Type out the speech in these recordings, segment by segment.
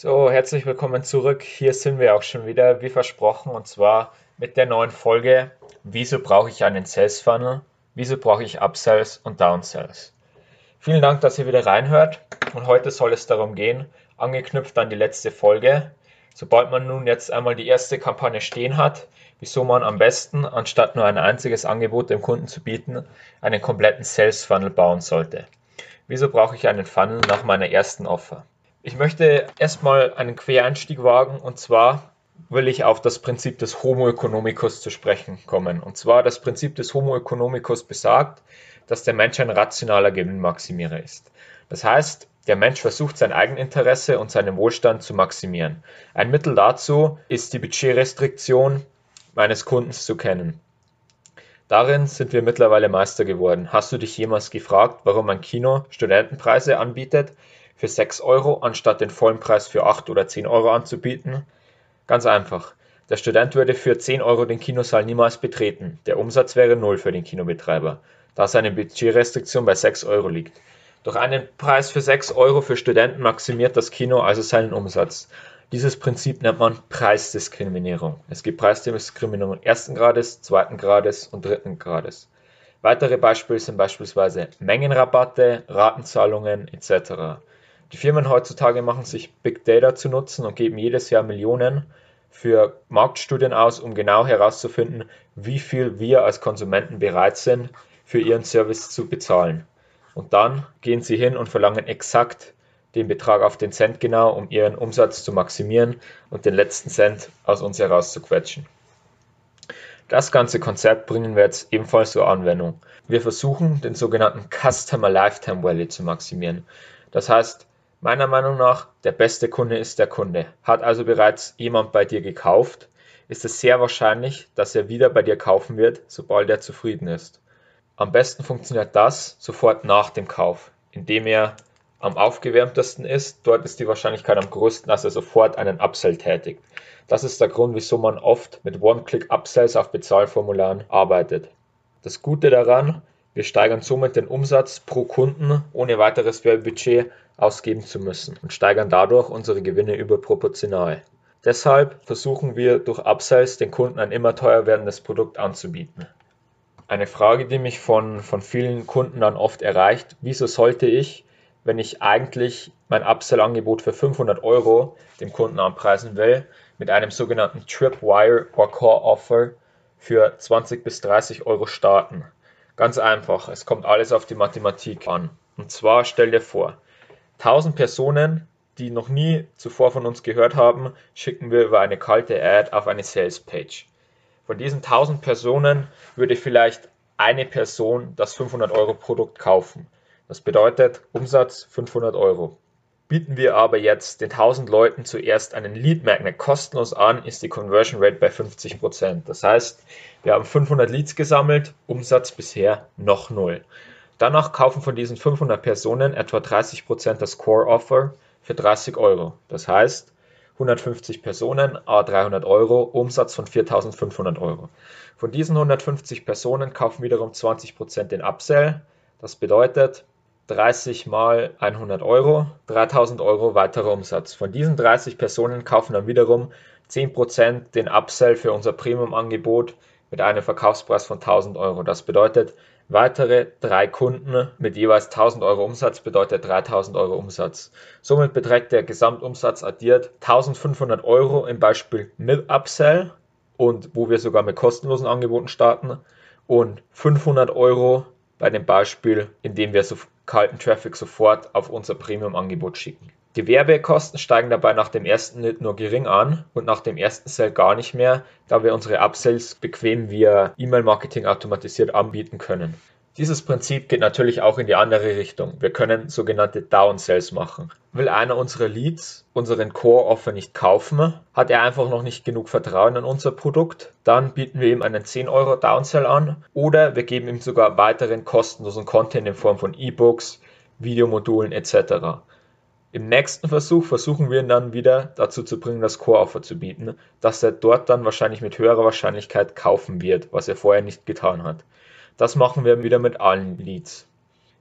So, herzlich willkommen zurück. Hier sind wir auch schon wieder, wie versprochen, und zwar mit der neuen Folge. Wieso brauche ich einen Sales Funnel? Wieso brauche ich Upsells und Downsells? Vielen Dank, dass ihr wieder reinhört. Und heute soll es darum gehen, angeknüpft an die letzte Folge, sobald man nun jetzt einmal die erste Kampagne stehen hat, wieso man am besten, anstatt nur ein einziges Angebot dem Kunden zu bieten, einen kompletten Sales Funnel bauen sollte. Wieso brauche ich einen Funnel nach meiner ersten Offer? Ich möchte erstmal einen Quereinstieg wagen und zwar will ich auf das Prinzip des Homo economicus zu sprechen kommen. Und zwar das Prinzip des Homo economicus besagt, dass der Mensch ein rationaler Gewinnmaximierer ist. Das heißt, der Mensch versucht sein Eigeninteresse und seinen Wohlstand zu maximieren. Ein Mittel dazu ist die Budgetrestriktion meines Kundens zu kennen. Darin sind wir mittlerweile Meister geworden. Hast du dich jemals gefragt, warum ein Kino Studentenpreise anbietet, für 6 Euro anstatt den vollen Preis für 8 oder 10 Euro anzubieten? Ganz einfach. Der Student würde für 10 Euro den Kinosaal niemals betreten. Der Umsatz wäre null für den Kinobetreiber, da seine Budgetrestriktion bei 6 Euro liegt. Durch einen Preis für 6 Euro für Studenten maximiert das Kino also seinen Umsatz. Dieses Prinzip nennt man Preisdiskriminierung. Es gibt Preisdiskriminierung ersten Grades, zweiten Grades und dritten Grades. Weitere Beispiele sind beispielsweise Mengenrabatte, Ratenzahlungen etc. Die Firmen heutzutage machen sich Big Data zu nutzen und geben jedes Jahr Millionen für Marktstudien aus, um genau herauszufinden, wie viel wir als Konsumenten bereit sind, für ihren Service zu bezahlen. Und dann gehen sie hin und verlangen exakt den Betrag auf den Cent genau, um ihren Umsatz zu maximieren und den letzten Cent aus uns herauszuquetschen. Das ganze Konzept bringen wir jetzt ebenfalls zur Anwendung. Wir versuchen, den sogenannten Customer Lifetime Value zu maximieren. Das heißt, Meiner Meinung nach, der beste Kunde ist der Kunde. Hat also bereits jemand bei dir gekauft, ist es sehr wahrscheinlich, dass er wieder bei dir kaufen wird, sobald er zufrieden ist. Am besten funktioniert das sofort nach dem Kauf, indem er am aufgewärmtesten ist. Dort ist die Wahrscheinlichkeit am größten, dass er sofort einen Upsell tätigt. Das ist der Grund, wieso man oft mit One-Click-Upsells auf Bezahlformularen arbeitet. Das Gute daran, wir steigern somit den Umsatz pro Kunden ohne weiteres Werbebudget ausgeben zu müssen und steigern dadurch unsere Gewinne überproportional. Deshalb versuchen wir durch Upsells den Kunden ein immer teuer werdendes Produkt anzubieten. Eine Frage, die mich von, von vielen Kunden dann oft erreicht, wieso sollte ich, wenn ich eigentlich mein Upsell-Angebot für 500 Euro dem Kunden anpreisen will, mit einem sogenannten Tripwire or Core Offer für 20 bis 30 Euro starten? Ganz einfach, es kommt alles auf die Mathematik an. Und zwar stell dir vor, 1000 Personen, die noch nie zuvor von uns gehört haben, schicken wir über eine kalte Ad auf eine Sales Page. Von diesen 1000 Personen würde vielleicht eine Person das 500 Euro Produkt kaufen. Das bedeutet Umsatz 500 Euro. Bieten wir aber jetzt den 1000 Leuten zuerst einen Lead Magnet kostenlos an, ist die Conversion Rate bei 50%. Das heißt, wir haben 500 Leads gesammelt, Umsatz bisher noch null. Danach kaufen von diesen 500 Personen etwa 30% das Core Offer für 30 Euro. Das heißt, 150 Personen, a 300 Euro, Umsatz von 4.500 Euro. Von diesen 150 Personen kaufen wiederum 20% den Upsell. Das bedeutet 30 mal 100 Euro, 3000 Euro weiterer Umsatz. Von diesen 30 Personen kaufen dann wiederum 10% den Upsell für unser Premium-Angebot mit einem Verkaufspreis von 1000 Euro. Das bedeutet, weitere drei Kunden mit jeweils 1000 Euro Umsatz bedeutet 3000 Euro Umsatz. Somit beträgt der Gesamtumsatz addiert 1500 Euro im Beispiel mit Upsell und wo wir sogar mit kostenlosen Angeboten starten und 500 Euro bei dem Beispiel, in dem wir so kalten Traffic sofort auf unser Premium-Angebot schicken. Die Werbekosten steigen dabei nach dem ersten Hit nur gering an und nach dem ersten Sale gar nicht mehr, da wir unsere Upsells bequem via E-Mail-Marketing automatisiert anbieten können. Dieses Prinzip geht natürlich auch in die andere Richtung. Wir können sogenannte Downsells machen. Will einer unserer Leads unseren Core-Offer nicht kaufen, hat er einfach noch nicht genug Vertrauen in unser Produkt, dann bieten wir ihm einen 10 Euro Downsell an oder wir geben ihm sogar weiteren kostenlosen Content in Form von E-Books, Videomodulen etc. Im nächsten Versuch versuchen wir ihn dann wieder dazu zu bringen, das Core-Offer zu bieten, dass er dort dann wahrscheinlich mit höherer Wahrscheinlichkeit kaufen wird, was er vorher nicht getan hat. Das machen wir wieder mit allen Leads.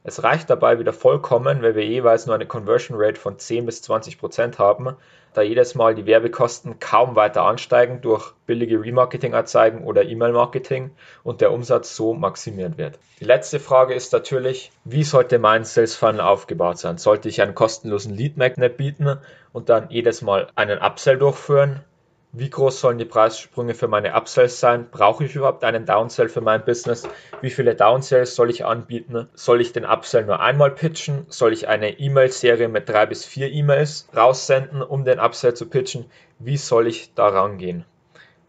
Es reicht dabei wieder vollkommen, wenn wir jeweils nur eine Conversion Rate von 10 bis 20 Prozent haben, da jedes Mal die Werbekosten kaum weiter ansteigen durch billige Remarketing-Anzeigen oder E-Mail-Marketing und der Umsatz so maximiert wird. Die letzte Frage ist natürlich, wie sollte mein Sales Funnel aufgebaut sein? Sollte ich einen kostenlosen Lead Magnet bieten und dann jedes Mal einen Upsell durchführen? Wie groß sollen die Preissprünge für meine Upsells sein? Brauche ich überhaupt einen Downsell für mein Business? Wie viele Downsells soll ich anbieten? Soll ich den Upsell nur einmal pitchen? Soll ich eine E-Mail-Serie mit drei bis vier E-Mails raussenden, um den Upsell zu pitchen? Wie soll ich da rangehen?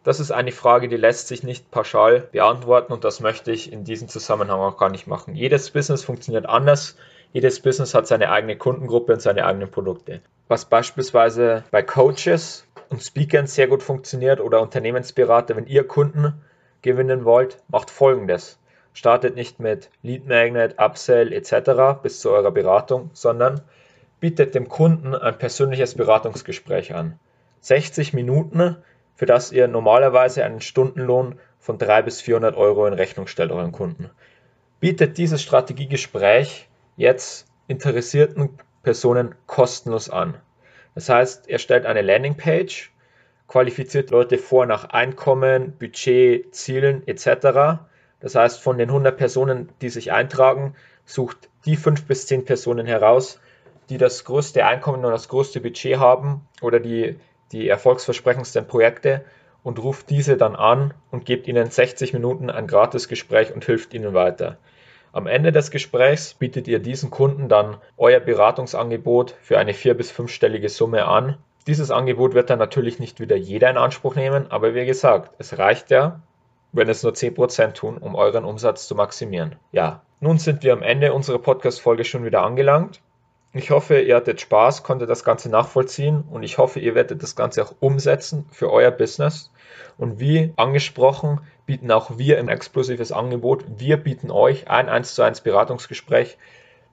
Das ist eine Frage, die lässt sich nicht pauschal beantworten und das möchte ich in diesem Zusammenhang auch gar nicht machen. Jedes Business funktioniert anders. Jedes Business hat seine eigene Kundengruppe und seine eigenen Produkte. Was beispielsweise bei Coaches und Speakern sehr gut funktioniert oder Unternehmensberater, wenn ihr Kunden gewinnen wollt, macht folgendes. Startet nicht mit Lead Magnet, Upsell etc. bis zu eurer Beratung, sondern bietet dem Kunden ein persönliches Beratungsgespräch an. 60 Minuten, für das ihr normalerweise einen Stundenlohn von 300 bis 400 Euro in Rechnung stellt euren Kunden. Bietet dieses Strategiegespräch jetzt interessierten Personen kostenlos an. Das heißt, er stellt eine Landingpage, qualifiziert Leute vor nach Einkommen, Budget, Zielen etc. Das heißt, von den 100 Personen, die sich eintragen, sucht die 5 bis 10 Personen heraus, die das größte Einkommen und das größte Budget haben oder die, die erfolgsversprechendsten Projekte und ruft diese dann an und gibt ihnen 60 Minuten ein gratis Gespräch und hilft ihnen weiter. Am Ende des Gesprächs bietet ihr diesen Kunden dann euer Beratungsangebot für eine vier- bis fünfstellige Summe an. Dieses Angebot wird dann natürlich nicht wieder jeder in Anspruch nehmen, aber wie gesagt, es reicht ja, wenn es nur 10% tun, um euren Umsatz zu maximieren. Ja, nun sind wir am Ende unserer Podcast-Folge schon wieder angelangt. Ich hoffe, ihr hattet Spaß, konntet das Ganze nachvollziehen und ich hoffe, ihr werdet das Ganze auch umsetzen für euer Business. Und wie angesprochen, bieten auch wir ein exklusives Angebot. Wir bieten euch ein 1 zu 1 Beratungsgespräch.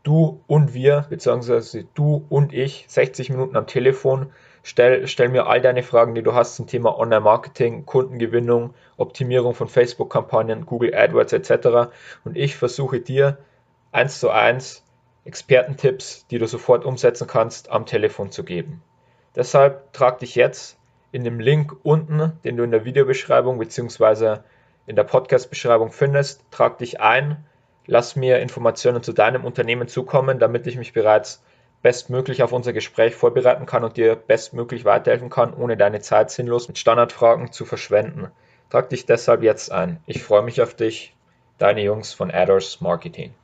Du und wir, beziehungsweise du und ich, 60 Minuten am Telefon. Stell, stell mir all deine Fragen, die du hast zum Thema Online-Marketing, Kundengewinnung, Optimierung von Facebook-Kampagnen, Google AdWords etc. Und ich versuche dir eins zu eins Expertentipps, die du sofort umsetzen kannst, am Telefon zu geben. Deshalb trag dich jetzt in dem Link unten, den du in der Videobeschreibung bzw. in der Podcast-Beschreibung findest, trag dich ein, lass mir Informationen zu deinem Unternehmen zukommen, damit ich mich bereits bestmöglich auf unser Gespräch vorbereiten kann und dir bestmöglich weiterhelfen kann, ohne deine Zeit sinnlos mit Standardfragen zu verschwenden. Trag dich deshalb jetzt ein. Ich freue mich auf dich. Deine Jungs von Adders Marketing.